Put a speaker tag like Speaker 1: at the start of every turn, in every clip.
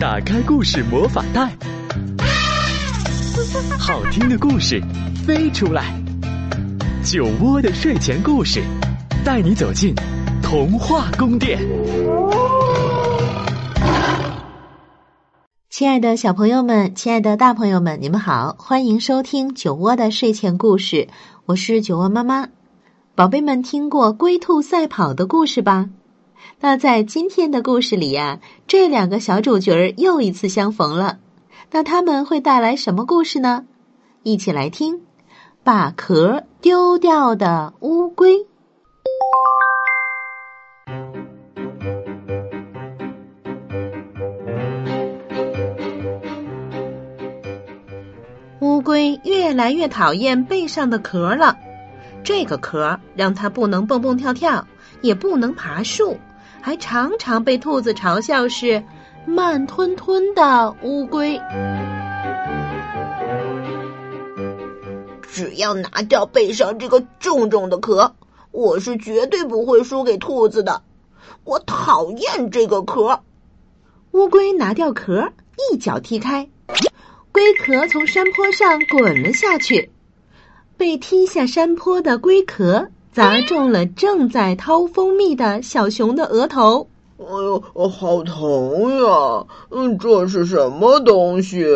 Speaker 1: 打开故事魔法袋，好听的故事飞出来。酒窝的睡前故事，带你走进童话宫殿。
Speaker 2: 亲爱的小朋友们，亲爱的大朋友们，你们好，欢迎收听酒窝的睡前故事。我是酒窝妈妈。宝贝们，听过龟兔赛跑的故事吧？那在今天的故事里呀，这两个小主角儿又一次相逢了。那他们会带来什么故事呢？一起来听：把壳丢掉的乌龟。乌龟越来越讨厌背上的壳了，这个壳让它不能蹦蹦跳跳，也不能爬树。还常常被兔子嘲笑是慢吞吞的乌龟。
Speaker 3: 只要拿掉背上这个重重的壳，我是绝对不会输给兔子的。我讨厌这个壳。
Speaker 2: 乌龟拿掉壳，一脚踢开，龟壳从山坡上滚了下去。被踢下山坡的龟壳。砸中了正在掏蜂蜜的小熊的额头。
Speaker 3: 哎呦，好疼呀！嗯，这是什么东西？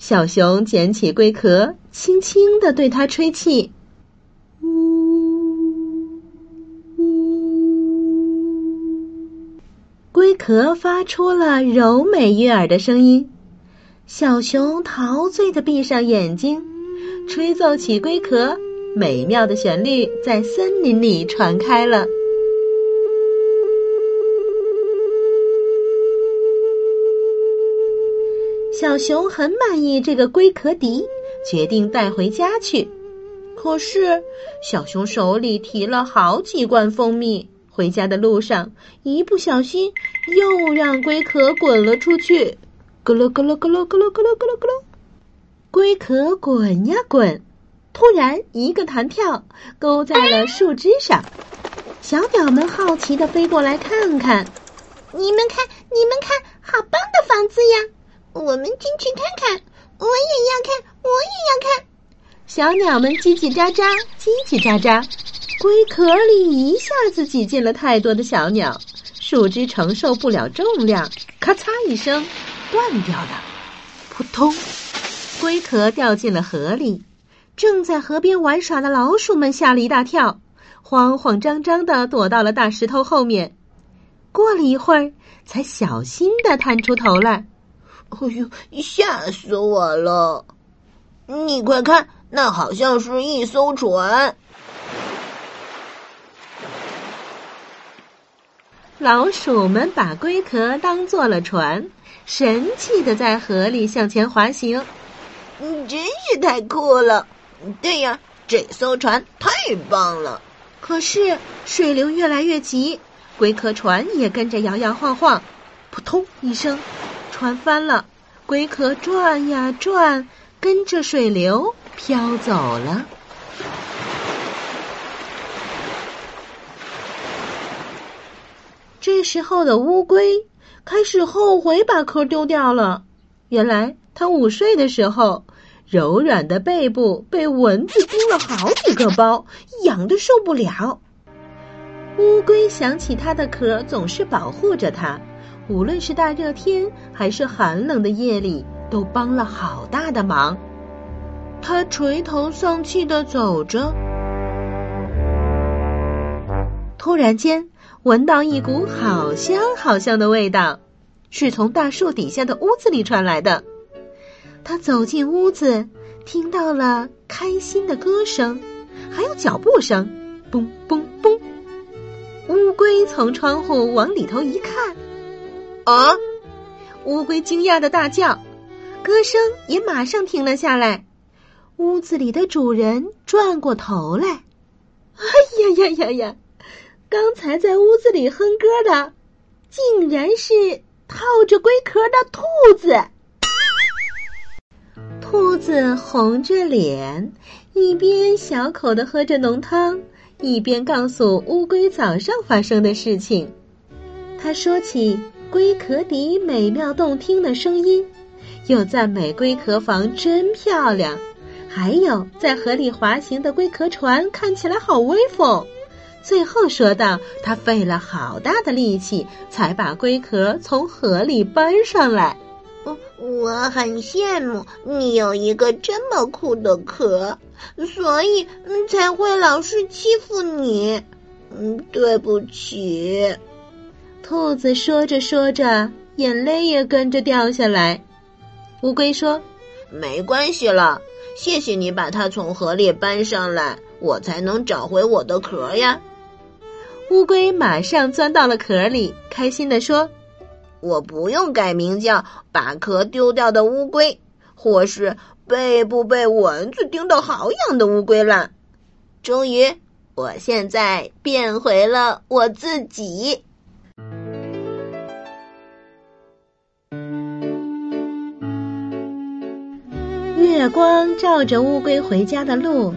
Speaker 2: 小熊捡起龟壳，轻轻的对它吹气。呜呜，龟壳发出了柔美悦耳的声音。小熊陶醉的闭上眼睛，吹奏起龟壳。美妙的旋律在森林里传开了。小熊很满意这个龟壳笛，决定带回家去。可是，小熊手里提了好几罐蜂蜜，回家的路上一不小心又让龟壳滚了出去。咕噜咕噜咕噜咕噜咕噜咕噜咕噜，龟壳滚呀滚。突然，一个弹跳，勾在了树枝上。小鸟们好奇的飞过来看看。
Speaker 4: 你们看，你们看，好棒的房子呀！我们进去看看。我也要看，我也要看。
Speaker 2: 小鸟们叽叽喳喳，叽叽喳喳。龟壳里一下子挤进了太多的小鸟，树枝承受不了重量，咔嚓一声，断掉了。扑通，龟壳掉进了河里。正在河边玩耍的老鼠们吓了一大跳，慌慌张张的躲到了大石头后面。过了一会儿，才小心的探出头来。
Speaker 3: 哎呦，吓死我了！你快看，那好像是一艘船。
Speaker 2: 老鼠们把龟壳当做了船，神气的在河里向前滑行。
Speaker 3: 嗯，真是太酷了！对呀，这艘船太棒了。
Speaker 2: 可是水流越来越急，龟壳船也跟着摇摇晃晃。扑通一声，船翻了，龟壳转呀转，跟着水流飘走了。这时候的乌龟开始后悔把壳丢掉了。原来它午睡的时候。柔软的背部被蚊子叮了好几个包，痒得受不了。乌龟想起它的壳总是保护着它，无论是大热天还是寒冷的夜里，都帮了好大的忙。它垂头丧气的走着，突然间闻到一股好香好香的味道，是从大树底下的屋子里传来的。他走进屋子，听到了开心的歌声，还有脚步声，嘣嘣嘣。乌龟从窗户往里头一看，
Speaker 3: 啊！
Speaker 2: 乌龟惊讶的大叫，歌声也马上停了下来。屋子里的主人转过头来，哎呀呀呀呀！刚才在屋子里哼歌的，竟然是套着龟壳的兔子。兔子红着脸，一边小口的喝着浓汤，一边告诉乌龟早上发生的事情。他说起龟壳底美妙动听的声音，又赞美龟壳房真漂亮，还有在河里滑行的龟壳船看起来好威风。最后说道：“他费了好大的力气，才把龟壳从河里搬上来。
Speaker 3: 我我很羡慕你有一个这么酷的壳，所以才会老是欺负你。嗯，对不起。”
Speaker 2: 兔子说着说着，眼泪也跟着掉下来。乌龟说：“
Speaker 3: 没关系了，谢谢你把它从河里搬上来，我才能找回我的壳呀。”
Speaker 2: 乌龟马上钻到了壳里，开心地说：“
Speaker 3: 我不用改名叫把壳丢掉的乌龟，或是被不被蚊子叮得好痒的乌龟了。终于，我现在变回了我自己。”
Speaker 2: 月光照着乌龟回家的路，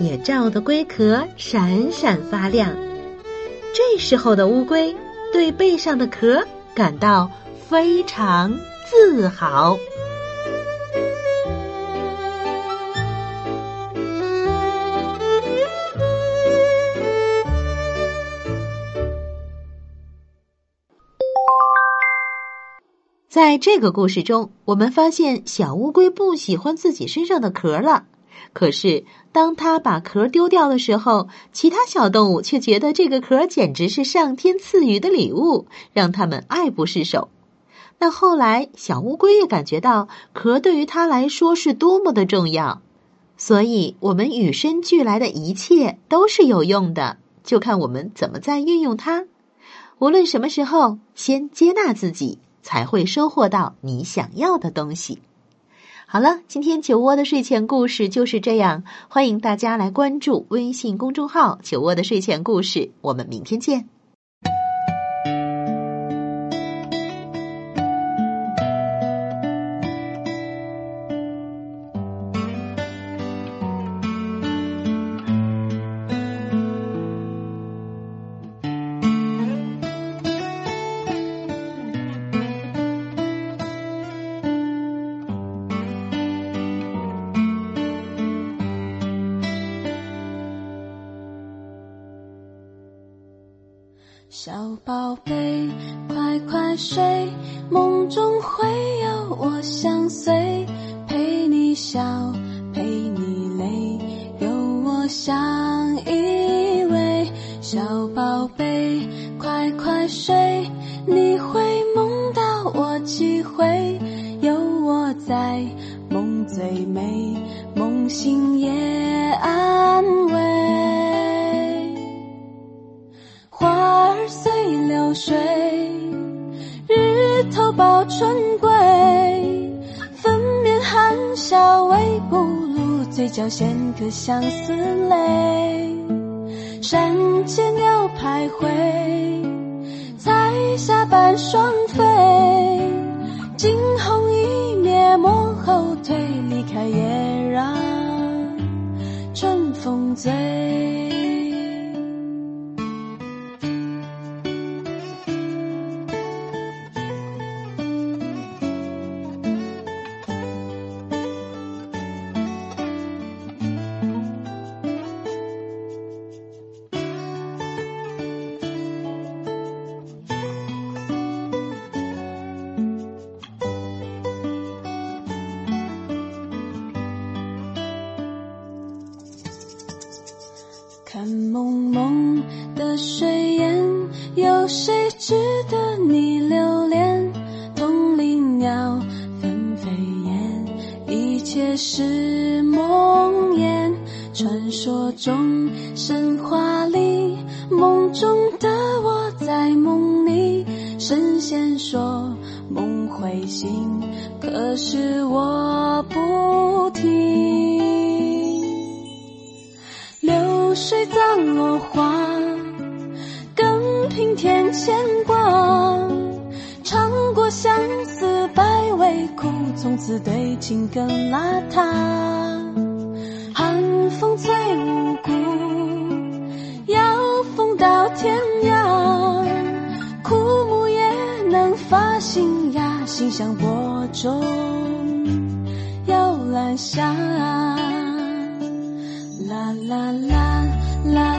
Speaker 2: 也照得龟壳闪闪发亮。这时候的乌龟对背上的壳感到非常自豪。在这个故事中，我们发现小乌龟不喜欢自己身上的壳了。可是，当他把壳丢掉的时候，其他小动物却觉得这个壳简直是上天赐予的礼物，让他们爱不释手。那后来，小乌龟也感觉到壳对于它来说是多么的重要。所以，我们与生俱来的一切都是有用的，就看我们怎么在运用它。无论什么时候，先接纳自己，才会收获到你想要的东西。好了，今天酒窝的睡前故事就是这样。欢迎大家来关注微信公众号“酒窝的睡前故事”，我们明天见。
Speaker 5: 宝贝，快快睡，梦中会有我相随，陪你笑，陪你泪，有我相依偎。小宝贝，快快睡，你会梦到我几回，有我在，梦最美，梦醒也安慰。随流水，日头抱春归，粉面含笑微不露，嘴角衔颗相思泪。山间鸟徘徊，彩霞伴双飞，惊鸿一瞥莫后退，离开也让春风醉。看蒙蒙的水烟，有谁值得你留恋？同林鸟纷飞燕，一切是梦魇。传说中神话里，梦中的我在梦里，神仙说梦会醒，可是我不听。牵挂。尝过相思百味苦，从此对情更邋遢。寒风催无辜，要风到天涯。枯木也能发新芽，心像播种，摇篮下，啦啦啦啦。